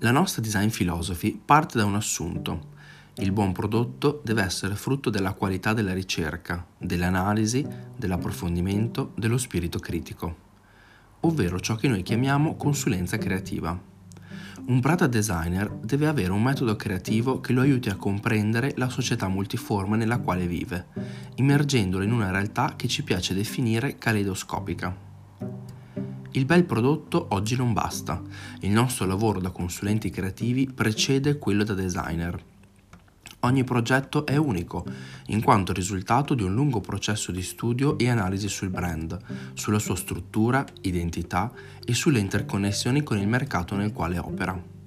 La nostra design philosophy parte da un assunto. Il buon prodotto deve essere frutto della qualità della ricerca, dell'analisi, dell'approfondimento, dello spirito critico, ovvero ciò che noi chiamiamo consulenza creativa. Un product designer deve avere un metodo creativo che lo aiuti a comprendere la società multiforme nella quale vive, immergendolo in una realtà che ci piace definire caleidoscopica. Il bel prodotto oggi non basta. Il nostro lavoro da consulenti creativi precede quello da designer. Ogni progetto è unico, in quanto risultato di un lungo processo di studio e analisi sul brand, sulla sua struttura, identità e sulle interconnessioni con il mercato nel quale opera.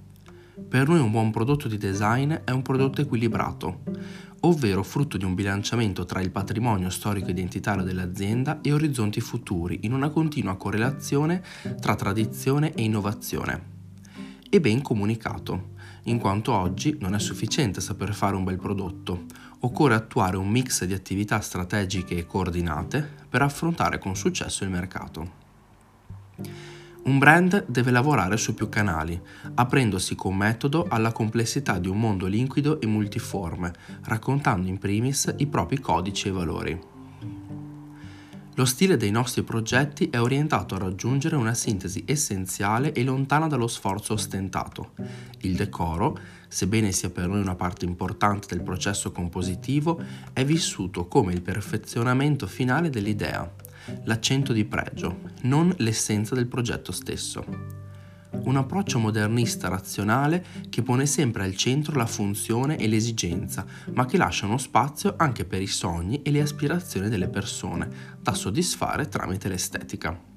Per noi un buon prodotto di design è un prodotto equilibrato, ovvero frutto di un bilanciamento tra il patrimonio storico-identitario dell'azienda e orizzonti futuri, in una continua correlazione tra tradizione e innovazione. E ben comunicato, in quanto oggi non è sufficiente saper fare un bel prodotto, occorre attuare un mix di attività strategiche e coordinate per affrontare con successo il mercato. Un brand deve lavorare su più canali, aprendosi con metodo alla complessità di un mondo liquido e multiforme, raccontando in primis i propri codici e valori. Lo stile dei nostri progetti è orientato a raggiungere una sintesi essenziale e lontana dallo sforzo ostentato. Il decoro, sebbene sia per noi una parte importante del processo compositivo, è vissuto come il perfezionamento finale dell'idea, l'accento di pregio, non l'essenza del progetto stesso. Un approccio modernista razionale che pone sempre al centro la funzione e l'esigenza, ma che lascia uno spazio anche per i sogni e le aspirazioni delle persone, da soddisfare tramite l'estetica.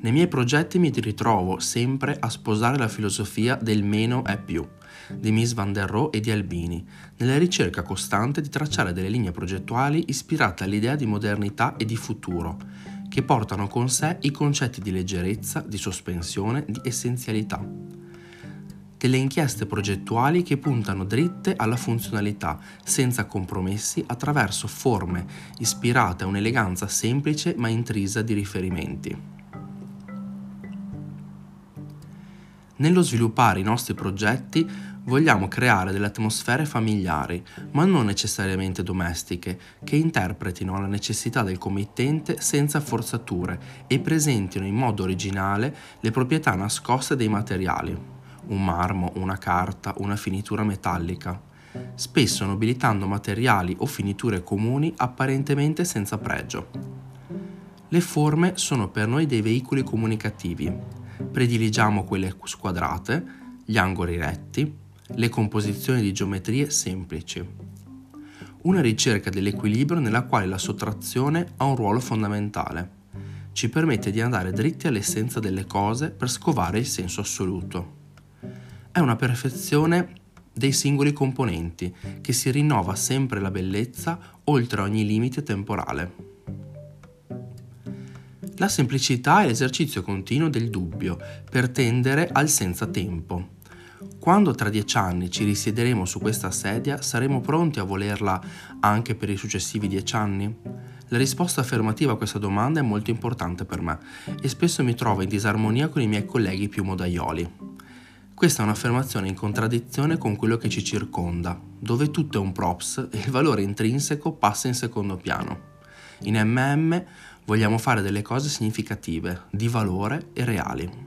Nei miei progetti mi ritrovo sempre a sposare la filosofia del meno è più di Miss Van der Rohe e di Albini, nella ricerca costante di tracciare delle linee progettuali ispirate all'idea di modernità e di futuro, che portano con sé i concetti di leggerezza, di sospensione, di essenzialità. Delle inchieste progettuali che puntano dritte alla funzionalità, senza compromessi, attraverso forme ispirate a un'eleganza semplice ma intrisa di riferimenti. Nello sviluppare i nostri progetti vogliamo creare delle atmosfere familiari, ma non necessariamente domestiche, che interpretino la necessità del committente senza forzature e presentino in modo originale le proprietà nascoste dei materiali, un marmo, una carta, una finitura metallica, spesso nobilitando materiali o finiture comuni apparentemente senza pregio. Le forme sono per noi dei veicoli comunicativi, prediligiamo quelle squadrate, gli angoli retti, le composizioni di geometrie semplici. Una ricerca dell'equilibrio nella quale la sottrazione ha un ruolo fondamentale. Ci permette di andare dritti all'essenza delle cose per scovare il senso assoluto. È una perfezione dei singoli componenti che si rinnova sempre la bellezza oltre ogni limite temporale. La semplicità è l'esercizio continuo del dubbio per tendere al senza tempo. Quando tra dieci anni ci risiederemo su questa sedia, saremo pronti a volerla anche per i successivi dieci anni? La risposta affermativa a questa domanda è molto importante per me e spesso mi trovo in disarmonia con i miei colleghi più modaioli. Questa è un'affermazione in contraddizione con quello che ci circonda, dove tutto è un props e il valore intrinseco passa in secondo piano. In MM vogliamo fare delle cose significative, di valore e reali.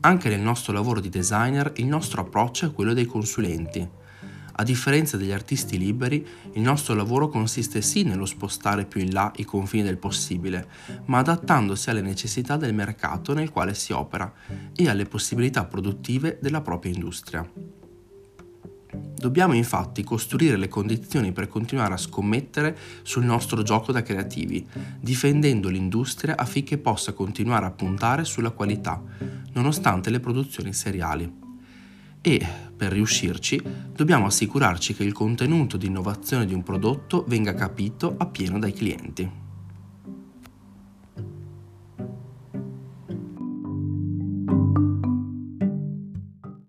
Anche nel nostro lavoro di designer il nostro approccio è quello dei consulenti. A differenza degli artisti liberi, il nostro lavoro consiste sì nello spostare più in là i confini del possibile, ma adattandosi alle necessità del mercato nel quale si opera e alle possibilità produttive della propria industria. Dobbiamo infatti costruire le condizioni per continuare a scommettere sul nostro gioco da creativi, difendendo l'industria affinché possa continuare a puntare sulla qualità, nonostante le produzioni seriali. E, per riuscirci, dobbiamo assicurarci che il contenuto di innovazione di un prodotto venga capito appieno dai clienti.